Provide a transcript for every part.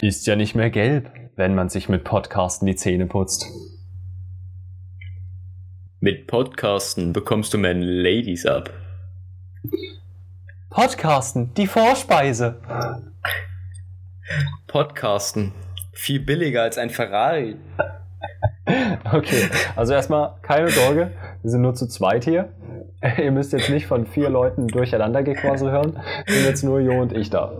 Ist ja nicht mehr gelb, wenn man sich mit Podcasten die Zähne putzt. Mit Podcasten bekommst du mehr Ladies ab. Podcasten, die Vorspeise. Podcasten, viel billiger als ein Ferrari. Okay, also erstmal keine Sorge, wir sind nur zu zweit hier. Ihr müsst jetzt nicht von vier Leuten durcheinander gequassel hören. Sind jetzt nur Jo und ich da.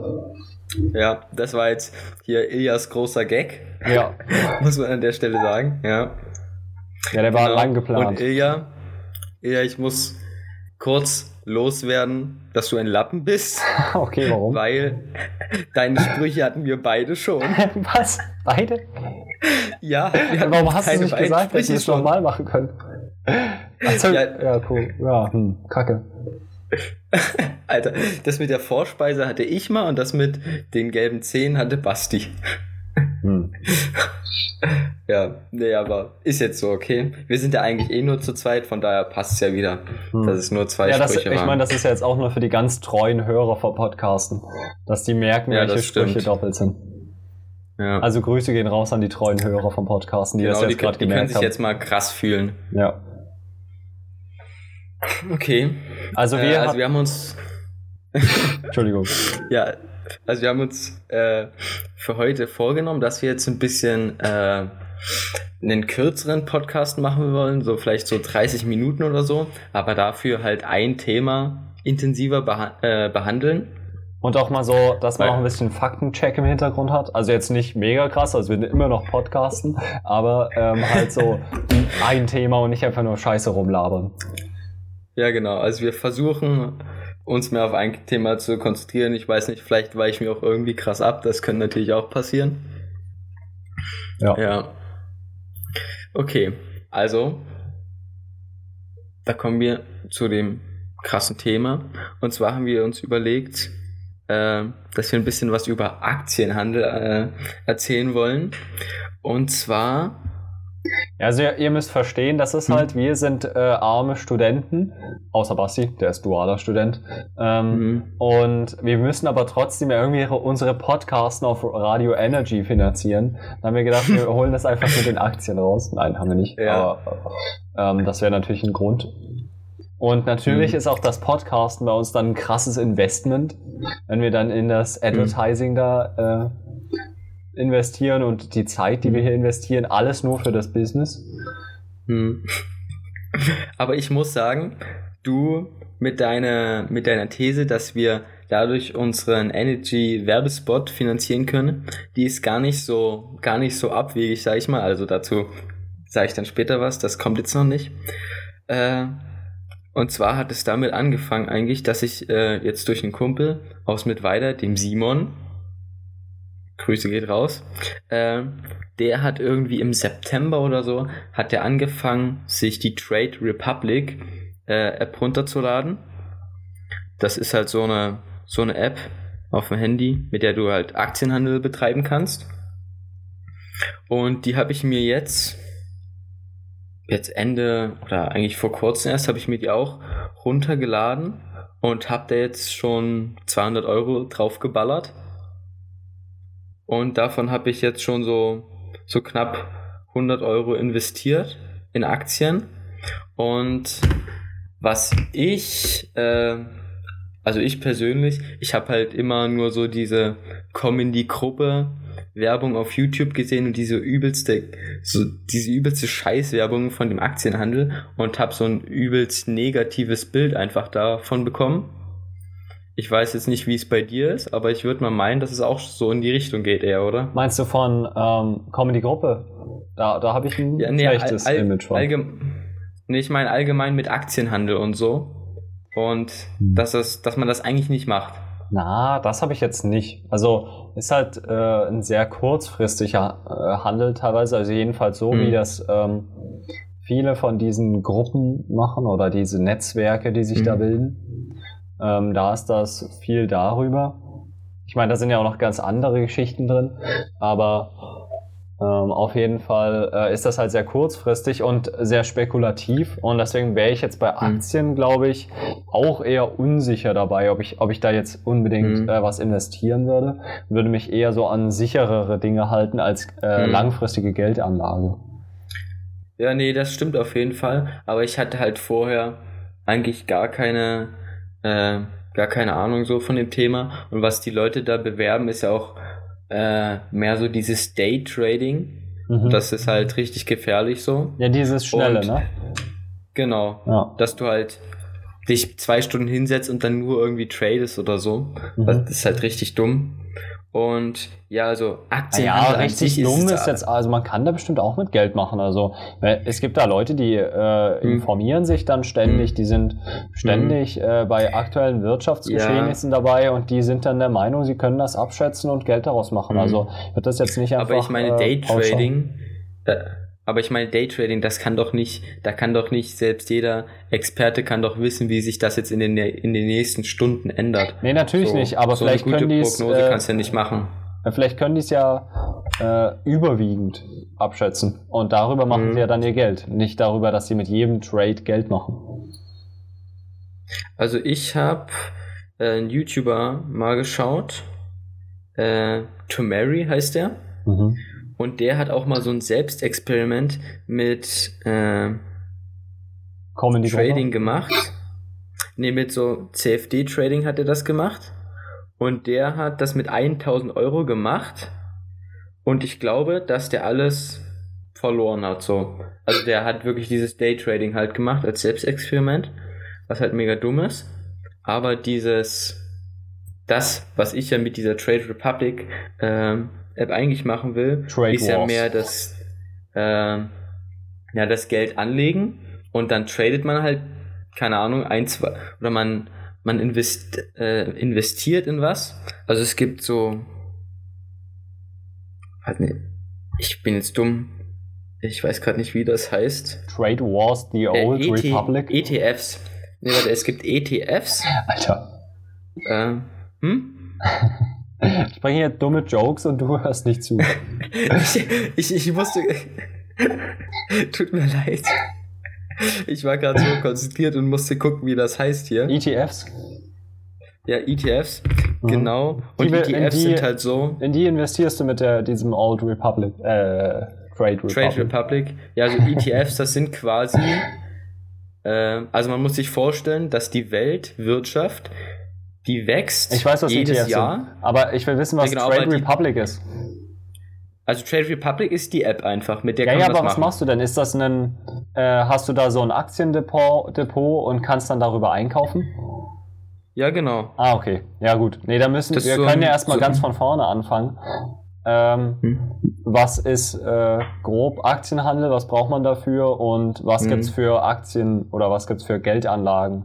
Ja, das war jetzt hier Ilias großer Gag. Ja. Muss man an der Stelle sagen. Ja. Ja, der war Genau. lang geplant. Und Ilja, Ilja, ich muss kurz loswerden, dass du ein Lappen bist, Okay, warum? weil deine Sprüche hatten wir beide schon. Was? Beide? Ja, Warum hast du nicht gesagt, dass wir es nochmal machen können? Achso, Ja. ja, cool. Ja, hm, kacke. Alter, das mit der Vorspeise hatte ich mal und das mit den gelben Zähnen hatte Basti. Hm. Ja, nee, aber ist jetzt so, okay. Wir sind ja eigentlich eh nur zu zweit, von daher passt es ja wieder, Hm. dass es nur zwei Ja, das, Sprüche ich meine, das ist ja jetzt auch nur für die ganz treuen Hörer von Podcasten, dass die merken, Ja, welche Sprüche stimmt. doppelt sind. ja. Also Grüße gehen raus an die treuen Hörer von Podcasten, die genau, das jetzt gerade die können gemerkt sich haben. jetzt mal krass fühlen. ja. Okay. Also äh, wir, also hat- wir haben uns, Entschuldigung. ja, also wir haben uns äh, für heute vorgenommen, dass wir jetzt ein bisschen äh, einen kürzeren Podcast machen wollen, so vielleicht so 30 Minuten oder so, aber dafür halt ein Thema intensiver beha äh, behandeln. Und auch mal so, dass man Weil- auch ein bisschen Faktencheck im Hintergrund hat. Also jetzt nicht mega krass, also wir sind immer noch Podcasten, aber ähm, halt so ein Thema und nicht einfach nur Scheiße rumlabern. Ja, genau. Also wir versuchen uns mehr auf ein Thema zu konzentrieren. Ich weiß nicht, vielleicht weiche ich mir auch irgendwie krass ab. Das könnte natürlich auch passieren. Ja. Ja. Okay, also da kommen wir zu dem krassen Thema. Und zwar haben wir uns überlegt, äh, dass wir ein bisschen was über Aktienhandel äh, erzählen wollen. Und zwar, Also ihr, ihr müsst verstehen, das ist halt, wir sind äh, arme Studenten, außer Basti, der ist dualer Student. Ähm, mh, Und wir müssen aber trotzdem irgendwie unsere Podcasten auf Radio Energy finanzieren. Da haben wir gedacht, wir holen das einfach mit den Aktien raus. Nein, haben wir nicht. Ja. Aber ähm, das wäre natürlich ein Grund. Und natürlich Mhm. ist auch das Podcasten bei uns dann ein krasses Investment, wenn wir dann in das Advertising da äh, investieren und die Zeit, die wir hier investieren, alles nur für das Business. Hm. Aber ich muss sagen, du mit deiner, mit deiner These, dass wir dadurch unseren Energy Werbespot finanzieren können, die ist gar nicht so, gar nicht so abwegig, sag ich mal. Also dazu sage ich dann später was, das kommt jetzt noch nicht. Äh, und zwar hat es damit angefangen eigentlich, dass ich äh, jetzt durch einen Kumpel aus Mittweida, dem Simon, Grüße geht raus, äh, der hat irgendwie im September oder so, hat er angefangen, sich die Trade Republic äh, App runterzuladen. Das ist halt so eine, so eine App auf dem Handy, mit der du halt Aktienhandel betreiben kannst. Und die habe ich mir jetzt, jetzt Ende oder eigentlich vor kurzem erst, habe ich mir die auch runtergeladen und habe da jetzt schon 200 Euro drauf geballert. Und davon habe ich jetzt schon so, so knapp 100 Euro investiert in Aktien. Und was ich, äh, also ich persönlich, ich habe halt immer nur so diese Komm in die Gruppe Werbung auf YouTube gesehen und diese übelste, so diese übelste Scheißwerbung von dem Aktienhandel und habe so ein übelst negatives Bild einfach davon bekommen. Ich weiß jetzt nicht, wie es bei dir ist, aber ich würde mal meinen, dass es auch so in die Richtung geht eher, oder? Meinst du von ähm, Comedy-Gruppe? Da, da habe ich ein Ja, nee, schlechtes all, all, Image von. allgem nee, ich meine allgemein mit Aktienhandel und so. Und Hm. dass, es, dass man das eigentlich nicht macht. Na, das habe ich jetzt nicht. Also ist halt äh, ein sehr kurzfristiger äh, Handel teilweise, also jedenfalls so, Mhm. wie das ähm, viele von diesen Gruppen machen oder diese Netzwerke, die sich Mhm. da bilden. Ähm, da ist das viel darüber. Ich meine, da sind ja auch noch ganz andere Geschichten drin, aber Ähm, auf jeden Fall äh, ist das halt sehr kurzfristig und sehr spekulativ und deswegen wäre ich jetzt bei Mhm. Aktien, glaube ich, auch eher unsicher dabei, ob ich, ob ich da jetzt unbedingt Mhm. äh, was investieren würde. Würde mich eher so an sicherere Dinge halten als äh, Mhm. langfristige Geldanlage. Ja, nee, das stimmt auf jeden Fall. Aber ich hatte halt vorher eigentlich gar keine, äh, gar keine Ahnung so von dem Thema. Und was die Leute da bewerben, ist ja auch äh, mehr so dieses Day-Trading. Mhm. Das ist halt richtig gefährlich so. ja, dieses Schnelle, Und- ne? Genau. Ja. Dass du halt dich zwei Stunden hinsetzt und dann nur irgendwie tradest oder so. Mhm. Das ist halt richtig dumm. Und ja, also Aktien Ja, richtig dumm ist jetzt, also man kann da bestimmt auch mit Geld machen. Also es gibt da Leute, die äh, Hm. informieren sich dann ständig, die sind ständig äh, bei aktuellen Wirtschaftsgeschehnissen dabei und die sind dann der Meinung, sie können das abschätzen und Geld daraus machen. Hm. Also wird das jetzt nicht einfach. Aber ich meine, äh, Daytrading, äh, aber ich meine, Daytrading, das kann doch nicht, da kann doch nicht, selbst jeder Experte kann doch wissen, wie sich das jetzt in den, in den nächsten Stunden ändert. Nee, natürlich So- nicht, aber so vielleicht eine gute können die es. Prognose Äh, kannst du ja nicht machen. vielleicht können die es ja äh, überwiegend abschätzen. Und darüber machen Mhm. sie ja dann ihr Geld. Nicht darüber, dass sie mit jedem Trade Geld machen. Also ich habe äh, einen YouTuber mal geschaut, äh, To Mary heißt der, Mhm. Und der hat auch mal so ein Selbstexperiment mit äh, Trading gemacht. Ne, mit so CFD-Trading hat er das gemacht. Und der hat das mit 1000 Euro gemacht. Und ich glaube, dass der alles verloren hat, so. Also der hat wirklich dieses Daytrading halt gemacht als Selbstexperiment, was halt mega dumm ist. Aber dieses, das, was ich ja mit dieser Trade Republic ähm, App eigentlich machen will, Trade ist ja Wars. mehr das, ähm, ja, das Geld anlegen und dann tradet man halt, keine Ahnung, ein, zwei, oder man, man invest, äh, investiert in was. Also es gibt so, halt ne, ich bin jetzt dumm, ich weiß gerade nicht, wie das heißt. Trade Wars, the Äh, Old ET Republic. ETFs. Nee, warte, es gibt ETFs. Alter. Äh, hm? Ich bringe hier dumme Jokes und du hörst nicht zu. ich, ich, ich musste. Tut mir leid. Ich war gerade so konzentriert und musste gucken, wie das heißt hier. ETFs, Ja, ETFs, Mhm. genau. Und Die ETFs die- sind halt so. in die investierst du mit der, diesem Old Republic, äh, Trade Republic. Trade Republic. Ja, also ETFs, das sind quasi. Äh, also man muss sich vorstellen, dass die Weltwirtschaft, die wächst Ich weiß, was jedes ETFs Jahr. sind. Aber ich will wissen, was Ja, genau, Trade aber die- Republic ist. Also Trade Republic ist die App einfach, mit der Ja, kann ja, man das aber was machen. machst du denn? Ist das ein, äh, hast du da so ein Aktiendepot Depot und kannst dann darüber einkaufen? Ja, genau. Ah, okay. Ja, gut. Nee, da müssen Das wir so können ein- ja erstmal so- ganz von vorne anfangen. Ähm, Hm. was ist äh, grob Aktienhandel? Was braucht man dafür? Und was Mhm. gibt's für Aktien oder was gibt's für Geldanlagen?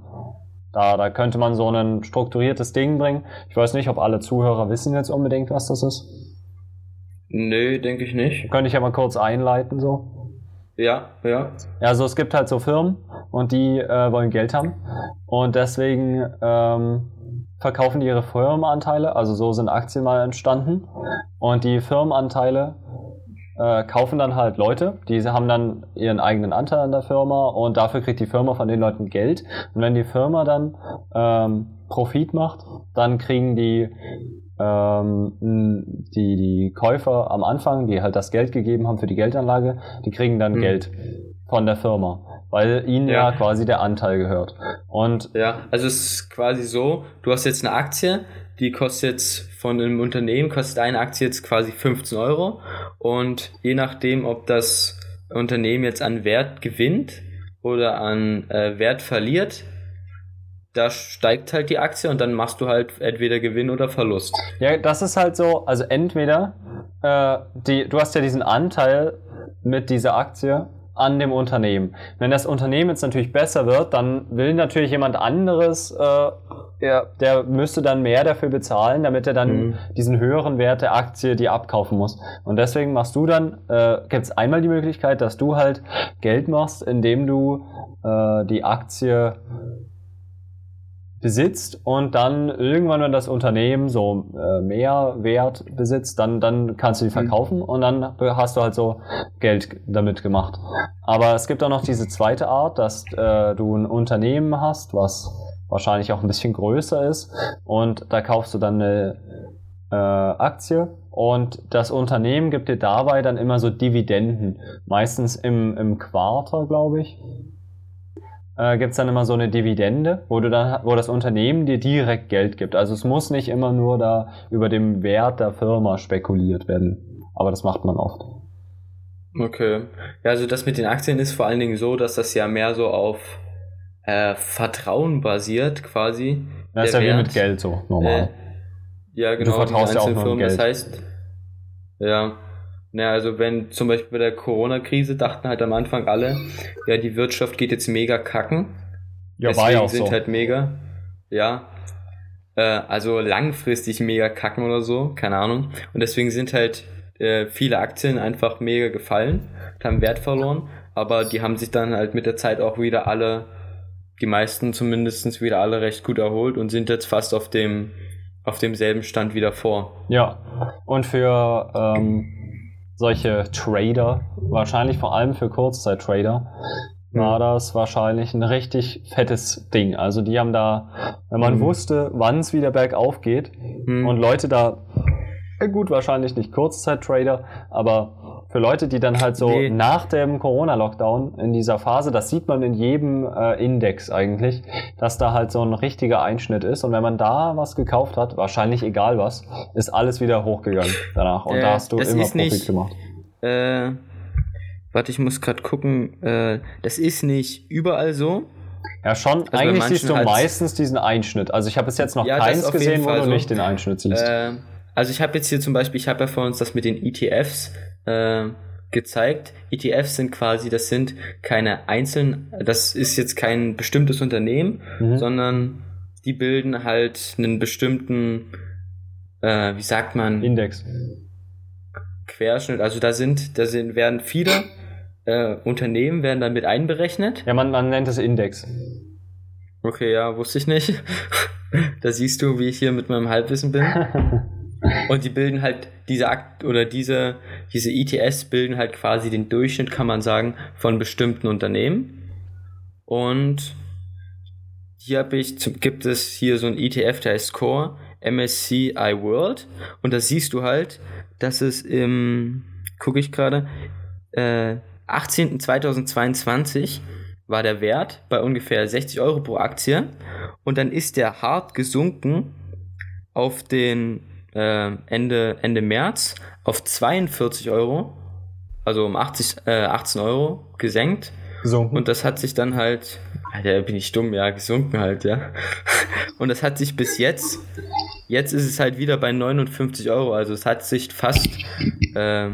Da, da könnte man so ein strukturiertes Ding bringen. Ich weiß nicht, ob alle Zuhörer wissen jetzt unbedingt, was das ist. Nö, denke ich nicht. Könnte ich ja mal kurz einleiten so. Ja, ja. Ja, also es gibt halt so Firmen und die äh, wollen Geld haben und deswegen ähm, verkaufen die ihre Firmenanteile, also so sind Aktien mal entstanden und die Firmenanteile äh, kaufen dann halt Leute, die haben dann ihren eigenen Anteil an der Firma und dafür kriegt die Firma von den Leuten Geld und wenn die Firma dann ähm, Profit macht, dann kriegen die ähm, die, die Käufer am Anfang, die halt das Geld gegeben haben für die Geldanlage, die kriegen dann Hm. Geld von der Firma, weil ihnen ja. Ja. quasi der Anteil gehört. Und Ja, also es ist quasi so, du hast jetzt eine Aktie, die kostet jetzt von einem Unternehmen, kostet eine Aktie jetzt quasi 15 Euro und je nachdem, ob das Unternehmen jetzt an Wert gewinnt oder an äh, Wert verliert, da steigt halt die Aktie und dann machst du halt entweder Gewinn oder Verlust. ja, das ist halt so, also entweder äh, die, du hast ja diesen Anteil mit dieser Aktie an dem Unternehmen. Wenn das Unternehmen jetzt natürlich besser wird, dann will natürlich jemand anderes, äh, ja, der müsste dann mehr dafür bezahlen, damit er dann Mhm. diesen höheren Wert der Aktie die abkaufen muss. Und deswegen machst du dann, äh, gibt es einmal die Möglichkeit, dass du halt Geld machst, indem du äh, die Aktie besitzt und dann irgendwann, wenn das Unternehmen so äh, mehr Wert besitzt, dann, dann kannst du die Mhm. verkaufen und dann hast du halt so Geld damit gemacht. Aber es gibt auch noch diese zweite Art, dass äh, du ein Unternehmen hast, was wahrscheinlich auch ein bisschen größer ist und da kaufst du dann eine äh, Aktie und das Unternehmen gibt dir dabei dann immer so Dividenden, meistens im, im Quarter, glaube ich äh, gibt es dann immer so eine Dividende, wo du dann, wo das Unternehmen dir direkt Geld gibt. Also es muss nicht immer nur da über den Wert der Firma spekuliert werden. Aber das macht man oft. Okay. Ja, also das mit den Aktien ist vor allen Dingen so, dass das ja mehr so auf äh, Vertrauen basiert, quasi. Das ist ja wie Wert, mit Geld so normal. Äh, ja, genau. vertraust die ja auch nur Firmen. Das Geld. heißt, ja. Ja, also wenn zum Beispiel bei der Corona-Krise dachten halt am Anfang alle, ja, die Wirtschaft geht jetzt mega kacken. ja, Deswegen war ja auch sind so. halt mega, ja, äh, also langfristig mega kacken oder so, keine Ahnung. Und deswegen sind halt äh, viele Aktien einfach mega gefallen, haben Wert verloren, aber die haben sich dann halt mit der Zeit auch wieder alle, die meisten zumindest wieder alle recht gut erholt und sind jetzt fast auf dem, auf demselben Stand wieder vor. Ja. Und für ähm, solche Trader, wahrscheinlich vor allem für Kurzzeit-Trader, war das wahrscheinlich ein richtig fettes Ding. Also die haben da, wenn man Mhm. wusste, wann es wieder bergauf geht, Hm. Und Leute da, gut, wahrscheinlich nicht Kurzzeit-Trader, aber für Leute, die dann halt so Nee. nach dem Corona-Lockdown in dieser Phase, das sieht man in jedem äh, Index eigentlich, dass da halt so ein richtiger Einschnitt ist. Und wenn man da was gekauft hat, wahrscheinlich egal was, ist alles wieder hochgegangen danach. Und Äh, da hast du immer Profit nicht- gemacht. Äh, warte, ich muss gerade gucken. Äh, das ist nicht überall so. Ja, schon. bei eigentlich siehst du halt- meistens diesen Einschnitt. Also ich habe bis jetzt noch Ja, keins gesehen, wo Fall du so. nicht den Einschnitt siehst. Äh, also ich habe jetzt hier zum Beispiel, ich habe ja vor uns das mit den ETFs äh, gezeigt. ETFs sind quasi, das sind keine einzelnen, das ist jetzt kein bestimmtes Unternehmen, Mhm. sondern die bilden halt einen bestimmten, äh, wie sagt man, Index. Querschnitt. Also da sind, da sind, werden viele äh, Unternehmen werden dann mit einberechnet. Ja, man, man nennt es Index. Okay, ja, wusste ich nicht. da siehst du, wie ich hier mit meinem Halbwissen bin. Und die bilden halt diese Akt oder diese, diese ETS bilden halt quasi den Durchschnitt, kann man sagen, von bestimmten Unternehmen. Und hier habe ich, gibt es hier so ein ETF, der heißt Core MSCI World. Und da siehst du halt, dass es im, gucke ich gerade, äh, 18.2022 war der Wert bei ungefähr 60 Euro pro Aktie. Und dann ist der hart gesunken auf den äh, Ende, Ende März auf 42 Euro, also um 80, äh, 18 Euro gesenkt. Gesunken. Und das hat sich dann halt, Alter, bin ich dumm, ja, gesunken halt, ja. Und das hat sich bis jetzt, jetzt ist es halt wieder bei 59 Euro, also es hat sich fast äh,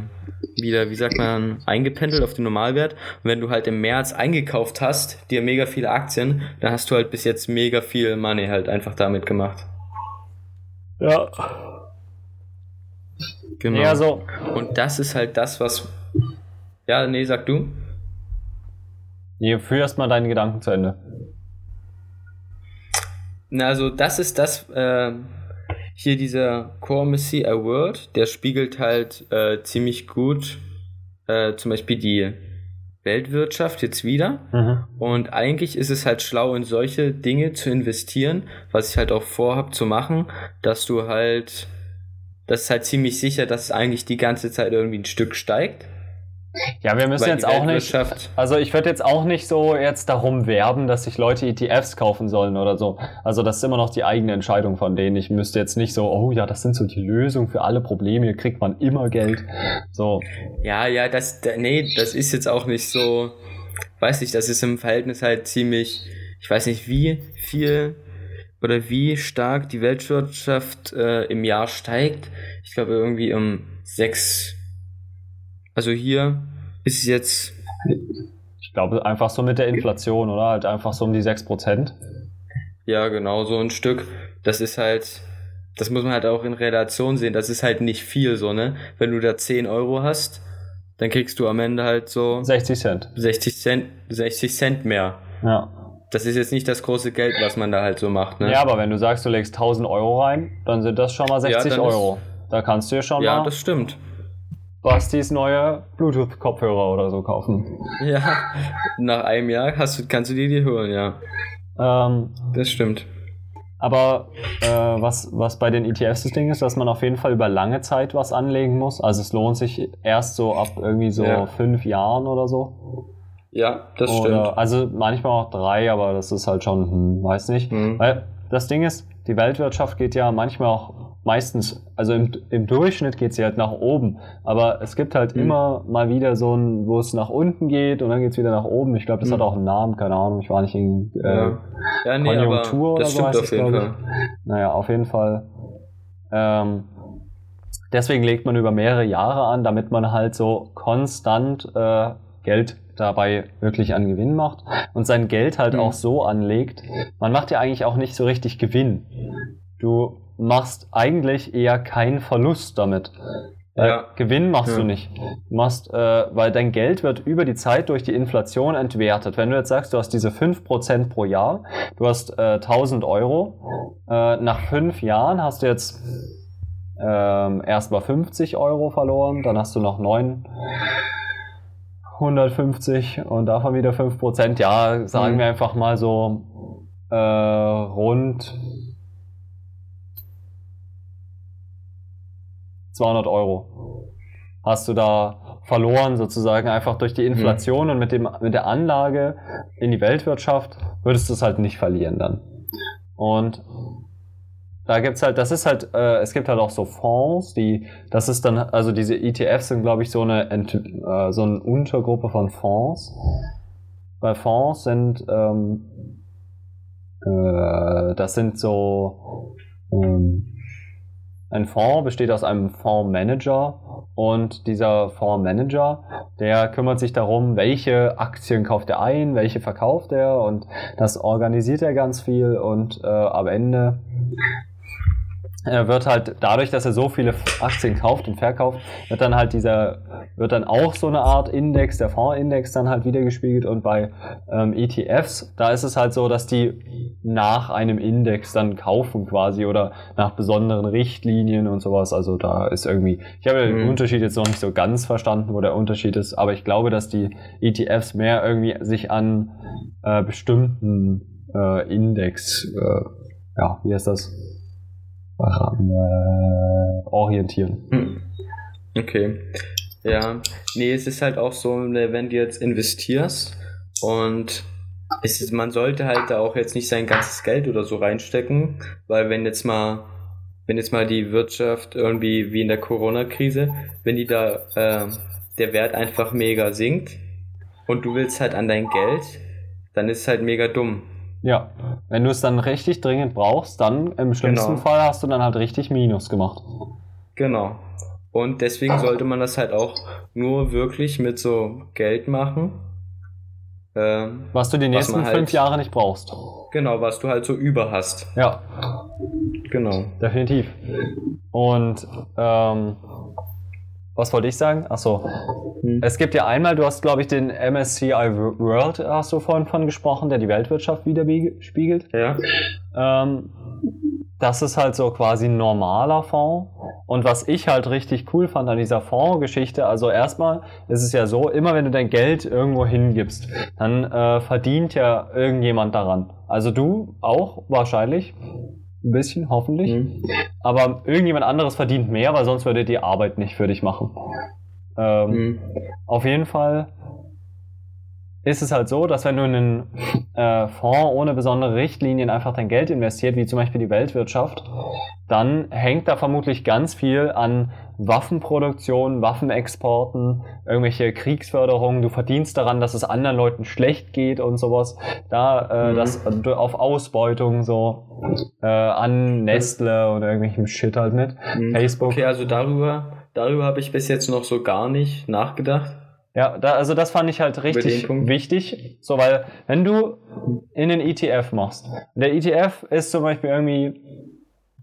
wieder, wie sagt man, eingependelt auf den Normalwert. Und wenn du halt im März eingekauft hast, dir mega viele Aktien, dann hast du halt bis jetzt mega viel Money halt einfach damit gemacht. ja. Genau. Ja, so. Und das ist halt das, was. Ja, nee, sag du. Nee, führ erst mal deine Gedanken zu Ende. Na, also das ist das, äh, hier dieser Core MSCI World, der spiegelt halt äh, ziemlich gut äh, zum Beispiel die Weltwirtschaft jetzt wieder. Mhm. Und eigentlich ist es halt schlau, in solche Dinge zu investieren, was ich halt auch vorhab zu machen, dass du halt, das ist halt ziemlich sicher, dass es eigentlich die ganze Zeit irgendwie ein Stück steigt. Ja, wir müssen Weil jetzt auch nicht. Also ich würde jetzt auch nicht so jetzt darum werben, dass sich Leute ETFs kaufen sollen oder so. Also das ist immer noch die eigene Entscheidung von denen. Ich müsste jetzt nicht so, oh ja, das sind so die Lösungen für alle Probleme, hier kriegt man immer Geld. So. Ja, ja, das, da- nee, das ist jetzt auch nicht so, weiß nicht, das ist im Verhältnis halt ziemlich, ich weiß nicht, wie viel oder wie stark die Weltwirtschaft äh, im Jahr steigt. Ich glaube irgendwie um sechs, also hier ist jetzt, Ich glaube einfach so mit der Inflation, oder? Halt einfach so um die 6%. ja, genau, so ein Stück. Das ist halt, das muss man halt auch in Relation sehen, das ist halt nicht viel so, ne? Wenn du da 10 Euro hast, dann kriegst du am Ende halt so 60 Cent. 60 Cent, 60 Cent mehr. Ja. Das ist jetzt nicht das große Geld, was man da halt so macht. Ne? Ja, aber wenn du sagst, du legst 1000 Euro rein, dann sind das schon mal 60 dann ist- Euro. Da kannst du dir schon ja mal das stimmt. Bastis neue Bluetooth-Kopfhörer oder so kaufen. Ja, nach einem Jahr hast du, kannst du dir die hören, ja. Ähm, Das stimmt. aber äh, was, was bei den ETFs das Ding ist, dass man auf jeden Fall über lange Zeit was anlegen muss. Also es lohnt sich erst so ab irgendwie so Ja. fünf Jahren oder so. Ja, das Oder, stimmt. also manchmal auch drei, aber das ist halt schon, hm, weiß nicht. Mhm. Weil das Ding ist, die Weltwirtschaft geht ja manchmal auch meistens, also im, im Durchschnitt geht sie halt nach oben. Aber es gibt halt Mhm. immer mal wieder so ein, wo es nach unten geht und dann geht es wieder nach oben. Ich glaube, das Mhm. hat auch einen Namen, keine Ahnung, ich war nicht in äh, Ja. Ja, nee, Konjunktur oder so heißt auf jeden Fall. Naja, auf jeden Fall. Ähm, deswegen legt man über mehrere Jahre an, damit man halt so konstant äh, Geld dabei wirklich an Gewinn macht und sein Geld halt Mhm. auch so anlegt. Man macht ja eigentlich auch nicht so richtig Gewinn. Du machst eigentlich eher keinen Verlust damit. Weil Ja. Gewinn machst Ja. du nicht. Du machst, äh, weil dein Geld wird über die Zeit durch die Inflation entwertet. Wenn du jetzt sagst, du hast diese 5% pro Jahr, du hast äh, 1000 Euro, äh, nach fünf Jahren hast du jetzt ähm, erstmal 50 Euro verloren, dann hast du noch 950 und davon wieder 5%. Ja, sagen Mhm. wir einfach mal so äh, rund 200 Euro hast du da verloren sozusagen einfach durch die Inflation und mit dem mit der Anlage in die Weltwirtschaft würdest du es halt nicht verlieren dann. Und da gibt's halt, das ist halt, äh, es gibt halt auch so Fonds, die, das ist dann, also diese ETFs sind, glaube ich, so eine, äh, so eine Untergruppe von Fonds. Bei Fonds sind, ähm, äh, das sind so, ähm, ein Fonds besteht aus einem Fondsmanager und dieser Fondsmanager, der kümmert sich darum, welche Aktien kauft er ein, welche verkauft er und das organisiert er ganz viel und äh, am Ende wird halt dadurch, dass er so viele Aktien kauft und verkauft, wird dann halt dieser, wird dann auch so eine Art Index, der Fondsindex dann halt wiedergespiegelt und bei ähm, ETFs, da ist es halt so, dass die nach einem Index dann kaufen quasi oder nach besonderen Richtlinien und sowas. Also da ist irgendwie, ich habe den Mhm. Unterschied jetzt noch nicht so ganz verstanden, wo der Unterschied ist, aber ich glaube, dass die ETFs mehr irgendwie sich an äh, bestimmten äh, Index, äh, ja, wie heißt das? Äh, orientieren. Hm. Okay. Ja. Nee, es ist halt auch so, ne, wenn du jetzt investierst und ist, man sollte halt da auch jetzt nicht sein ganzes Geld oder so reinstecken, weil wenn jetzt mal, wenn jetzt mal die Wirtschaft irgendwie wie in der Corona-Krise, wenn die da äh, der Wert einfach mega sinkt und du willst halt an dein Geld, dann ist es halt mega dumm. Ja, wenn du es dann richtig dringend brauchst, dann im schlimmsten Genau. Fall hast du dann halt richtig Minus gemacht. Genau. Und deswegen sollte man das halt auch nur wirklich mit so Geld machen. Ähm, Was du die nächsten halt- fünf Jahre nicht brauchst. genau, was du halt so über hast. Ja, Genau. definitiv. Und ähm, was wollte ich sagen? Achso. Hm. Es gibt ja einmal, du hast, glaube ich, den MSCI World, hast du vorhin von gesprochen, der die Weltwirtschaft widerspiegelt. Ja. Ähm, das ist halt so quasi ein normaler Fonds. Und was ich halt richtig cool fand an dieser Fondsgeschichte, also erstmal ist es ja so, immer wenn du dein Geld irgendwo hingibst, dann äh, verdient ja irgendjemand daran. Also du auch wahrscheinlich. Ein bisschen, hoffentlich. Hm. Aber irgendjemand anderes verdient mehr, weil sonst würde die Arbeit nicht für dich machen. Ähm, Hm. auf jeden Fall ist es halt so, dass wenn du in einen äh, Fonds ohne besondere Richtlinien einfach dein Geld investiert, wie zum Beispiel die Weltwirtschaft, dann hängt da vermutlich ganz viel an Waffenproduktion, Waffenexporten, irgendwelche Kriegsförderungen. Du verdienst daran, dass es anderen Leuten schlecht geht und sowas. Da äh, Mhm. das auf Ausbeutung so äh, an Nestle oder irgendwelchem Shit halt mit. Hm. Facebook. Okay, also darüber, darüber habe ich bis jetzt noch so gar nicht nachgedacht. Ja, da, also das fand ich halt richtig wichtig. So, weil wenn du in den ETF machst, der ETF ist zum Beispiel irgendwie,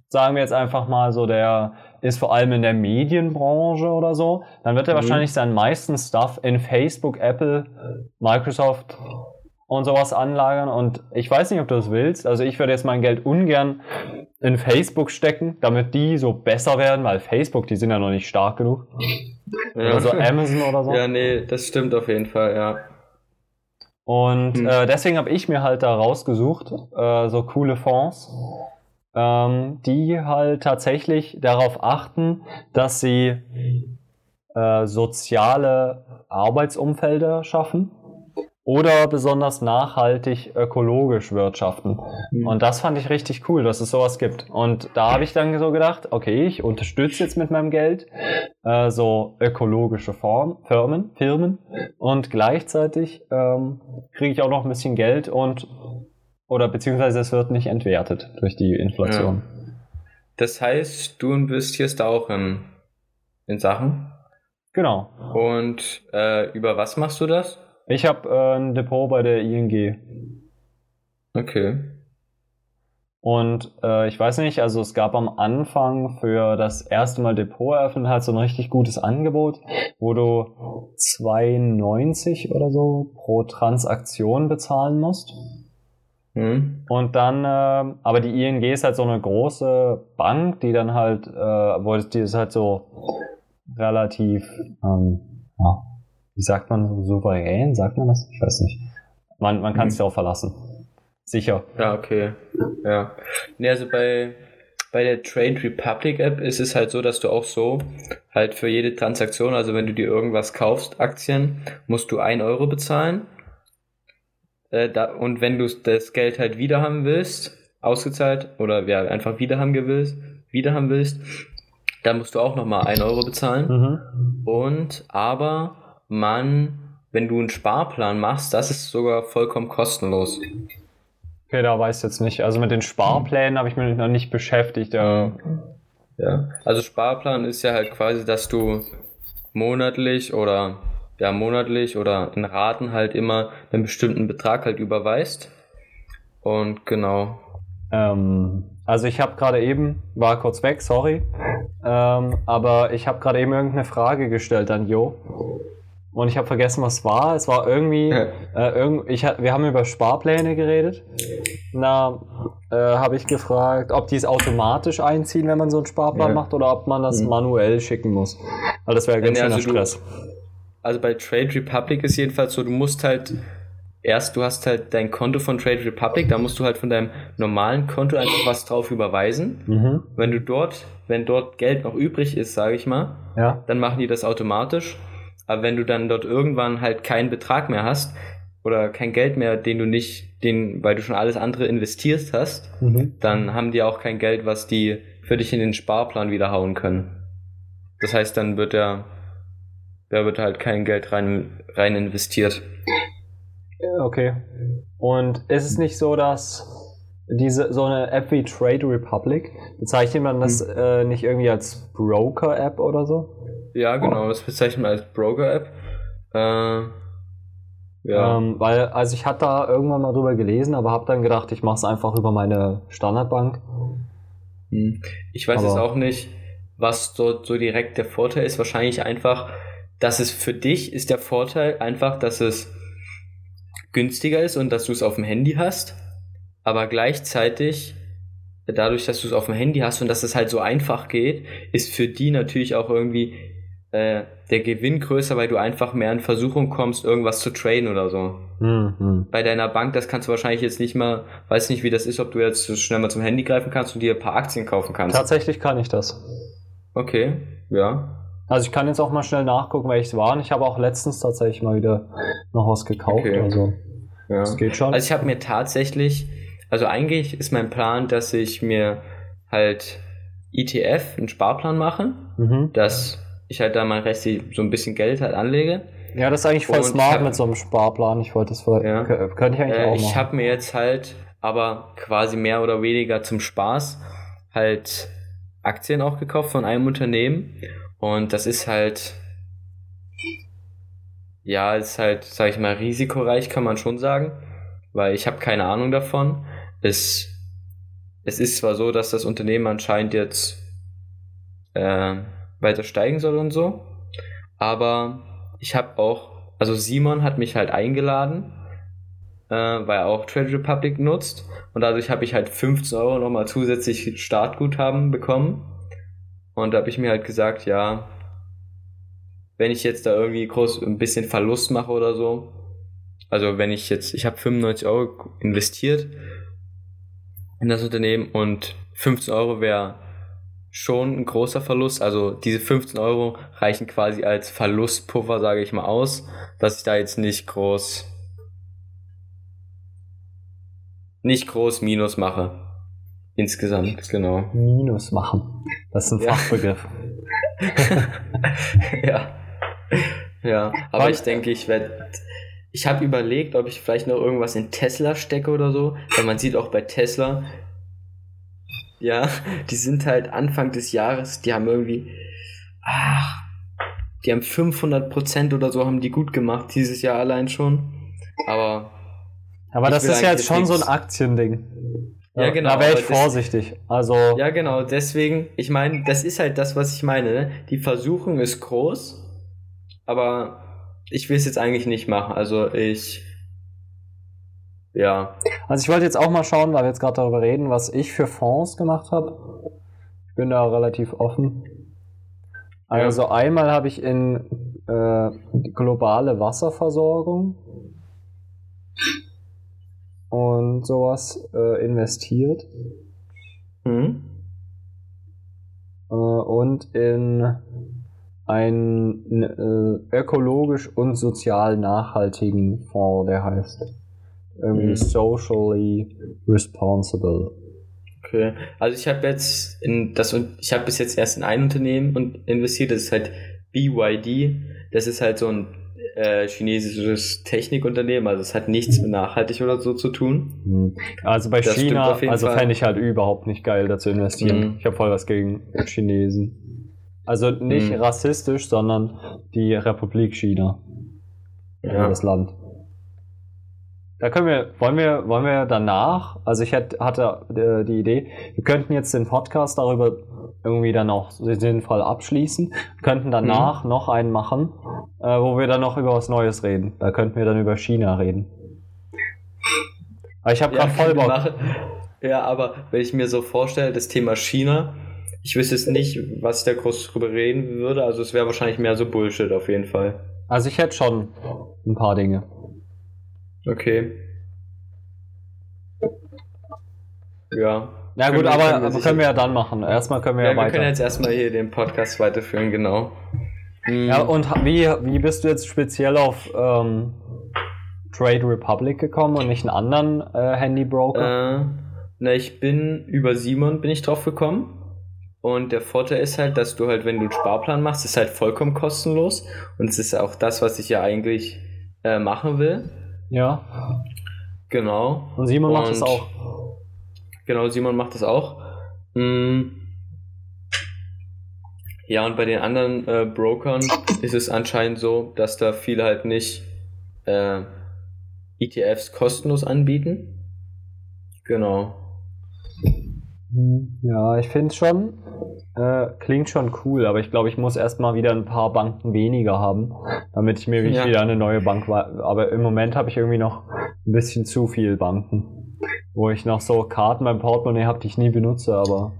sagen wir jetzt einfach mal so, der ist vor allem in der Medienbranche oder so, dann wird er Mhm. wahrscheinlich seinen meisten Stuff in Facebook, Apple, Microsoft und sowas anlagern. Und ich weiß nicht, ob du das willst. Also ich würde jetzt mein Geld ungern in Facebook stecken, damit die so besser werden, weil Facebook, die sind ja noch nicht stark genug. Ja. Oder so Amazon oder so. Ja, nee, das stimmt auf jeden Fall, ja. Und Hm. äh, deswegen habe ich mir halt da rausgesucht, äh, so coole Fonds, ähm, die halt tatsächlich darauf achten, dass sie äh, soziale Arbeitsumfelder schaffen oder besonders nachhaltig ökologisch wirtschaften. Hm. Und das fand ich richtig cool, dass es sowas gibt. Und da habe ich dann so gedacht, okay, ich unterstütze jetzt mit meinem Geld äh, so ökologische Form, Firmen, Firmen und gleichzeitig ähm, kriege ich auch noch ein bisschen Geld und oder beziehungsweise es wird nicht entwertet durch die Inflation. Das heißt, du investierst auch in, in Sachen. Genau. Und äh, über was machst du das? Ich habe äh, ein Depot bei der ING. Okay. Und äh, ich weiß nicht, also es gab am Anfang für das erste Mal Depot eröffnen halt so ein richtig gutes Angebot, wo du 2,90 oder so pro Transaktion bezahlen musst. Hm. Und dann, äh, aber die ING ist halt so eine große Bank, die dann halt, äh, wo die ist halt so relativ, ähm, ja, wie sagt man, so souverän, sagt man das? Ich weiß nicht. Man, man kann Mhm. sich darauf verlassen. Sicher. Ja, okay. Ja. Nee, also bei, bei der Trade Republic App ist es halt so, dass du auch so halt für jede Transaktion, also wenn du dir irgendwas kaufst, Aktien, musst du 1 Euro bezahlen. Äh, da, und wenn du das Geld halt wieder haben willst, ausgezahlt, oder ja, einfach wieder haben willst, wieder haben willst, dann musst du auch nochmal 1 Euro bezahlen. Mhm. Und aber man, wenn du einen Sparplan machst, das ist sogar vollkommen kostenlos. Okay, da weiß ich jetzt nicht. Also mit den Sparplänen habe ich mich noch nicht beschäftigt. Ja. Ja, also Sparplan ist ja halt quasi, dass du monatlich oder ja monatlich oder in Raten halt immer einen bestimmten Betrag halt überweist. Und genau. Ähm, also ich habe gerade eben, war kurz weg, sorry, ähm, aber ich habe gerade eben irgendeine Frage gestellt an Jo. Und ich habe vergessen, was war. Es war irgendwie, äh, irgend, ich, wir haben über Sparpläne geredet. Na, äh, habe ich gefragt, ob die es automatisch einziehen, wenn man so einen Sparplan Ja. macht, oder ob man das Mhm. manuell schicken muss. Weil das wäre ganz Ja, schöner also du- Stress. Also bei Trade Republic ist jedenfalls so, du musst halt erst, du hast halt dein Konto von Trade Republic, da musst du halt von deinem normalen Konto einfach was drauf überweisen. Mhm. Wenn du dort, wenn dort Geld noch übrig ist, sage ich mal, Ja. dann machen die das automatisch. Aber wenn du dann dort irgendwann halt keinen Betrag mehr hast oder kein Geld mehr, den du nicht, den, weil du schon alles andere investiert hast, Mhm. dann haben die auch kein Geld, was die für dich in den Sparplan wieder hauen können. Das heißt, dann wird der, da wird halt kein Geld rein, rein investiert. Ja, Okay. Und ist es nicht so, dass diese so eine App wie Trade Republic bezeichnet man das äh, nicht irgendwie als Broker-App oder so? Ja, genau, das bezeichnet man als Broker-App. Äh, ja. Ähm, weil, also ich hatte da irgendwann mal drüber gelesen, aber habe dann gedacht, ich mache es einfach über meine Standardbank. Hm. Ich weiß Aber- jetzt auch nicht, was dort so direkt der Vorteil ist. Wahrscheinlich einfach, dass es für dich ist der Vorteil einfach, dass es günstiger ist und dass du es auf dem Handy hast. Aber gleichzeitig, dadurch, dass du es auf dem Handy hast und dass es halt so einfach geht, ist für die natürlich auch irgendwie äh, der Gewinn größer, weil du einfach mehr in Versuchung kommst, irgendwas zu traden oder so Mhm. bei deiner Bank, das kannst du wahrscheinlich jetzt nicht mal, weiß nicht, wie das ist, ob du jetzt so schnell mal zum Handy greifen kannst und dir ein paar Aktien kaufen kannst. Tatsächlich kann ich das. Okay, ja. Also ich kann jetzt auch mal schnell nachgucken, welches war. Und ich habe auch letztens tatsächlich mal wieder noch was gekauft. Okay. Also ja. das geht schon. Also ich habe mir tatsächlich, also eigentlich ist mein Plan, dass ich mir halt ETF, einen Sparplan mache, mhm. dass ich halt da mal restlich so ein bisschen Geld halt anlege. Ja, das ist eigentlich voll Und smart hab- mit so einem Sparplan. Ich wollte das voll, Ja. kö- könnte ich eigentlich Äh, auch ich habe mir jetzt halt aber quasi mehr oder weniger zum Spaß halt Aktien auch gekauft von einem Unternehmen und das ist halt ja, ist halt, sag ich mal, risikoreich kann man schon sagen, weil ich habe keine Ahnung davon. Es, es ist zwar so, dass das Unternehmen anscheinend jetzt äh, weiter steigen soll und so, aber ich habe auch, also Simon hat mich halt eingeladen äh, weil er auch Trade Republic nutzt. Und dadurch habe ich halt 15 Euro nochmal zusätzlich Startguthaben bekommen. Und da habe ich mir halt gesagt, ja, wenn ich jetzt da irgendwie groß ein bisschen Verlust mache oder so, also wenn ich jetzt, ich habe 95 Euro investiert in das Unternehmen und 15 Euro wäre schon ein großer Verlust. Also diese 15 Euro reichen quasi als Verlustpuffer, sage ich mal, aus, dass ich da jetzt nicht groß nicht groß Minus mache. Insgesamt, genau. Minus machen. Das ist ein Ja. Fachbegriff. ja. Ja, aber ich denke, ich werde. Ich habe überlegt, ob ich vielleicht noch irgendwas in Tesla stecke oder so, weil man sieht auch bei Tesla, ja, die sind halt Anfang des Jahres, die haben irgendwie, ach, die haben 500% oder so, haben die gut gemacht dieses Jahr allein schon. Aber Aber das ist ja jetzt schon so ein Aktiending. Ja, genau, Da wäre ich vorsichtig. Also, Ja, genau, deswegen, ich meine, das ist halt das, was ich meine. Ne? Die Versuchung ist groß, aber ich will es jetzt eigentlich nicht machen. Also ich. Ja. also ich wollte jetzt auch mal schauen, weil wir jetzt gerade darüber reden, was ich für Fonds gemacht habe. Ich bin da relativ offen. Also einmal habe ich in äh, globale Wasserversorgung und sowas äh, investiert. Hm? äh, und in einen äh, ökologisch und sozial nachhaltigen Fonds, der heißt irgendwie Mhm. socially responsible. Okay. Also ich habe jetzt in das und ich habe bis jetzt erst in ein Unternehmen und investiert, das ist halt BYD. Das ist halt so ein äh, chinesisches Technikunternehmen, also es hat nichts mit nachhaltig oder so zu tun. Hm. Also bei Das China, also fände ich halt überhaupt nicht geil, da zu investieren. Mhm. Ich habe voll was gegen Chinesen. Also nicht Mhm. rassistisch, sondern die Republik China. Ja. Das Land. Da können wir, wollen wir, wollen wir danach, also ich hätte, hatte äh, die Idee, wir könnten jetzt den Podcast darüber irgendwie dann auch sinnvoll abschließen, könnten danach Mhm. noch einen machen, äh, wo wir dann noch über was Neues reden. Da könnten wir dann über China reden. Aber ich habe Ja, gerade voll können wir Bock. machen. Ja, aber wenn ich mir so vorstelle, das Thema China, ich wüsste jetzt nicht, was ich da groß drüber reden würde. Also es wäre wahrscheinlich mehr so Bullshit auf jeden Fall. Also ich hätte schon ein paar Dinge. Okay. Ja. Können gut, wir- aber, können wir aber können wir ja dann machen. Erstmal können wir ja, Ja, wir weiter. können jetzt erstmal hier den Podcast weiterführen, genau. Hm, Ja, und wie, wie bist du jetzt speziell auf ähm, Trade Republic gekommen und nicht einen anderen äh, Handybroker? Äh, na, ich bin über Simon bin ich drauf gekommen. Und der Vorteil ist halt, dass du halt, wenn du einen Sparplan machst, ist halt vollkommen kostenlos. Und es ist auch das, was ich ja eigentlich äh, machen will. Ja. Genau. Und Simon macht es Und- auch. Genau, Simon macht das auch. Mm. Ja, und bei den anderen äh, Brokern ist es anscheinend so, dass da viele halt nicht äh, ETFs kostenlos anbieten. Genau. Hm, Ja, ich finde es schon. Äh, klingt schon cool, aber ich glaube, ich muss erstmal wieder ein paar Banken weniger haben, damit ich mir Ja. wieder eine neue Bank Aber im Moment habe ich irgendwie noch ein bisschen zu viel Banken. Wo ich noch so Karten beim Portemonnaie habe, die ich nie benutze, aber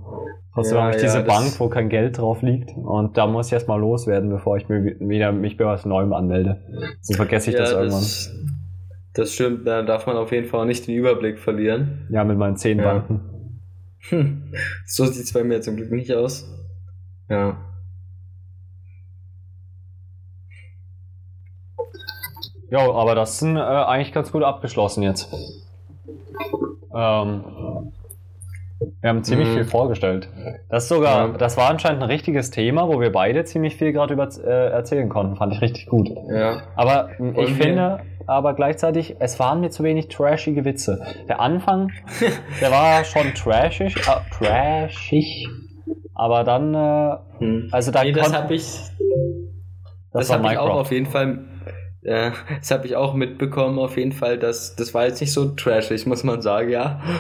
trotzdem Ja, habe ich ja, diese Bank, wo kein Geld drauf liegt. Und da muss ich erstmal loswerden, bevor ich mir wi- wieder mich bei was Neuem anmelde. So vergesse ich das irgendwann. das, das stimmt, da darf man auf jeden Fall nicht den Überblick verlieren. Ja, mit meinen zehn. Banken. Hm. So sieht es bei mir zum Glück nicht aus. Ja. Jo, aber das ist äh, eigentlich ganz gut abgeschlossen jetzt. Ähm, wir haben ziemlich Mhm. viel vorgestellt. Das ist sogar, Ja. das war anscheinend ein richtiges Thema, wo wir beide ziemlich viel gerade über äh, erzählen konnten. Fand ich richtig gut. Ja. Aber ich finde, aber gleichzeitig, es waren mir zu wenig trashige Witze. Der Anfang, der war schon trashig, äh, trashig. Aber dann, äh, Hm. also da nee, das habe ich, das, das habe ich auch auf jeden Fall, äh, das habe ich auch mitbekommen, auf jeden Fall, dass das war jetzt nicht so trashig, muss man sagen, ja.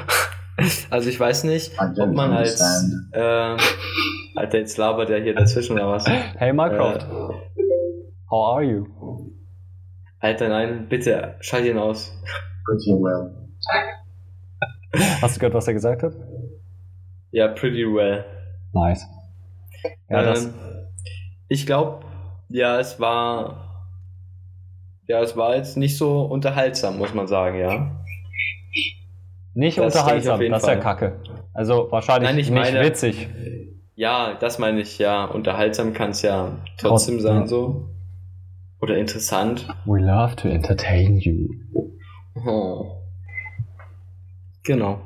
Also ich weiß nicht, ob man als, äh, Alter, jetzt labert er hier dazwischen oder was? Hey Minecraft, Äh, how are you? Alter, nein, bitte, schalt ihn aus. Pretty well. Hast du gehört, was er gesagt hat? Ja, pretty well. Nice. Ja, das, Ähm, ich glaube, ja, es war. Ja, es war jetzt nicht so unterhaltsam, muss man sagen, ja. nicht das unterhaltsam, das ist ja kacke. Also wahrscheinlich Nein, ich nicht meine- witzig. Ja, das meine ich, ja. Unterhaltsam kann es ja trotzdem Trotz- sein, ja. so. Oder interessant. We love to entertain you. Oh. Genau.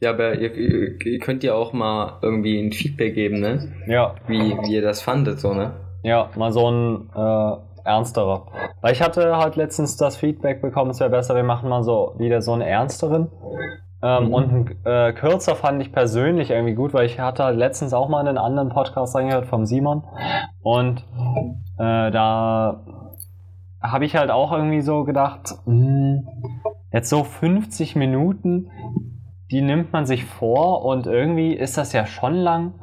Ja, aber ihr, ihr, ihr könnt ja auch mal irgendwie ein Feedback geben, ne? Ja, Wie, wie ihr das fandet, so, ne? ja, mal so ein äh, ernsterer. Weil ich hatte halt letztens das Feedback bekommen, es wäre besser, wir machen mal so wieder so einen ernsteren. Ähm, Mhm. Und äh, kürzer fand ich persönlich irgendwie gut, weil ich hatte letztens auch mal in einen anderen Podcast reingehört vom Simon. Und äh, da habe ich halt auch irgendwie so gedacht, hm, jetzt so 50 Minuten, die nimmt man sich vor und irgendwie ist das ja schon lang.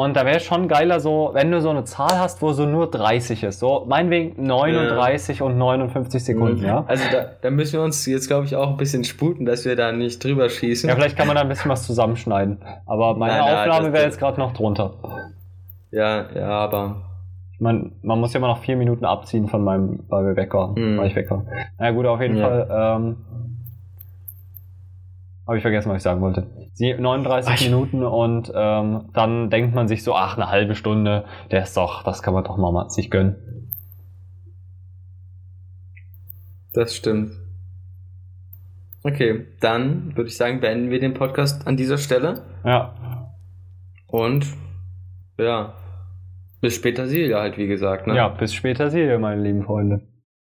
Und da wäre schon geiler so, wenn du so eine Zahl hast, wo so nur 30 ist. So meinetwegen 39 und 59 Sekunden, ja. Also da, da müssen wir uns jetzt, glaube ich, auch ein bisschen sputen, dass wir da nicht drüber schießen. Ja, vielleicht kann man da ein bisschen was zusammenschneiden. Aber meine Nein, nein, Aufnahme wäre jetzt gerade noch drunter. ja, ja, aber Ich mein, man muss ja immer noch vier Minuten abziehen von meinem, weil wir weg waren, Mhm. weil ich weg war. Na ja, gut, auf jeden Ja. Fall. Ähm, habe ich vergessen, was ich sagen wollte. Sie 39 Ach. Minuten und ähm, dann denkt man sich so, ach, eine halbe Stunde, der ist doch, das kann man doch mal mal sich gönnen. das stimmt. Okay, dann würde ich sagen, beenden wir den Podcast an dieser Stelle. Ja, Und ja, bis später Silja halt, wie gesagt. Ne? ja, bis später, Sie, meine lieben Freunde.